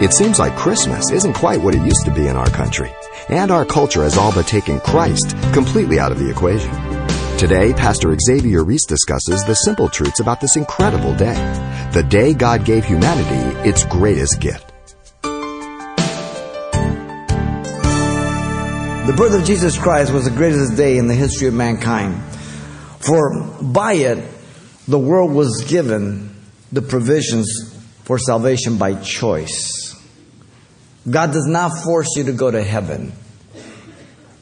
It seems like Christmas isn't quite what it used to be in our country, and our culture has all but taken Christ completely out of the equation. Today, Pastor Xavier Reese discusses the simple truths about this incredible day, the day God gave humanity its greatest gift. The birth of Jesus Christ was the greatest day in the history of mankind. For by it, the world was given the provisions for salvation by choice. God does not force you to go to heaven,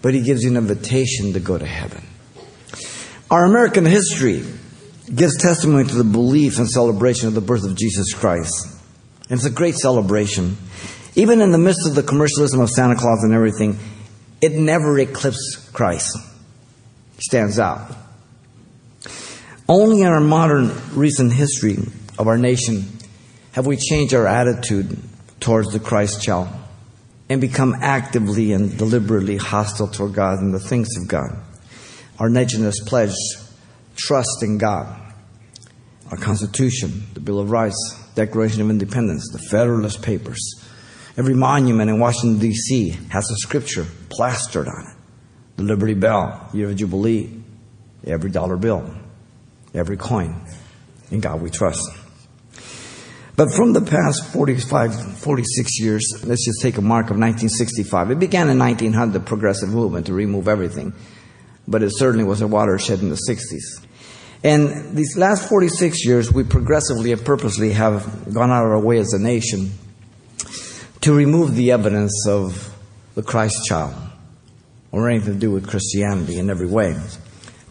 but He gives you an invitation to go to heaven. Our American history gives testimony to the belief and celebration of the birth of Jesus Christ. And it's a great celebration. Even in the midst of the commercialism of Santa Claus and everything, it never eclipses Christ. He stands out. Only in our modern recent history of our nation have we changed our attitude towards the Christ child and become actively and deliberately hostile toward God and the things of God. Our nation has pledged trust in God. Our Constitution, the Bill of Rights, Declaration of Independence, the Federalist Papers, Every monument in Washington, D.C. has a scripture plastered on it. The Liberty Bell, Year of Jubilee, every dollar bill, every coin. In God we trust. But from the past 45, 46 years, let's just take a mark of 1965. It began in 1900, the progressive movement to remove everything. But it certainly was a watershed in the 60s. And these last 46 years, we progressively and purposely have gone out of our way as a nation to remove the evidence of the Christ child or anything to do with Christianity in every way.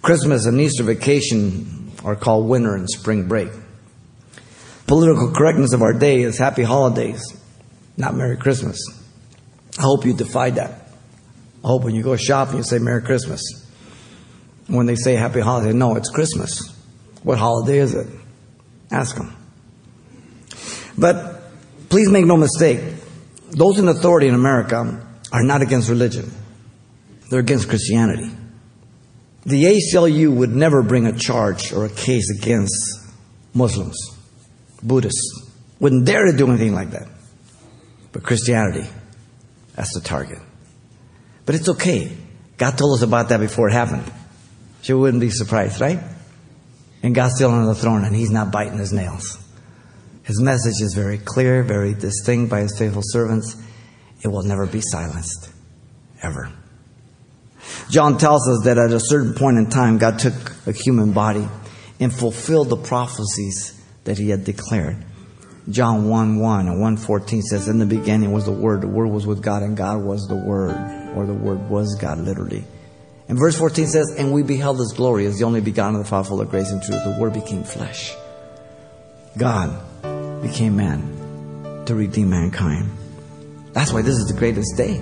Christmas and Easter vacation are called winter and spring break. Political correctness of our day is happy holidays, not Merry Christmas. I hope you defy that. I hope when you go shopping, you say Merry Christmas. When they say Happy Holiday, no, it's Christmas. What holiday is it? Ask them. But please make no mistake, those in authority in America are not against religion, they're against Christianity. The ACLU would never bring a charge or a case against Muslims, Buddhists, wouldn't dare to do anything like that. But Christianity, that's the target. But it's okay. God told us about that before it happened. So we wouldn't be surprised, right? And God's still on the throne and He's not biting His nails. His message is very clear, very distinct by his faithful servants. It will never be silenced, ever. John tells us that at a certain point in time, God took a human body and fulfilled the prophecies that he had declared. John 1 1 and 114 says, In the beginning was the Word, the Word was with God, and God was the Word, or the Word was God, literally. And verse 14 says, And we beheld his glory as the only begotten of the Father, full of grace and truth. The Word became flesh. God became man to redeem mankind. That's why this is the greatest day.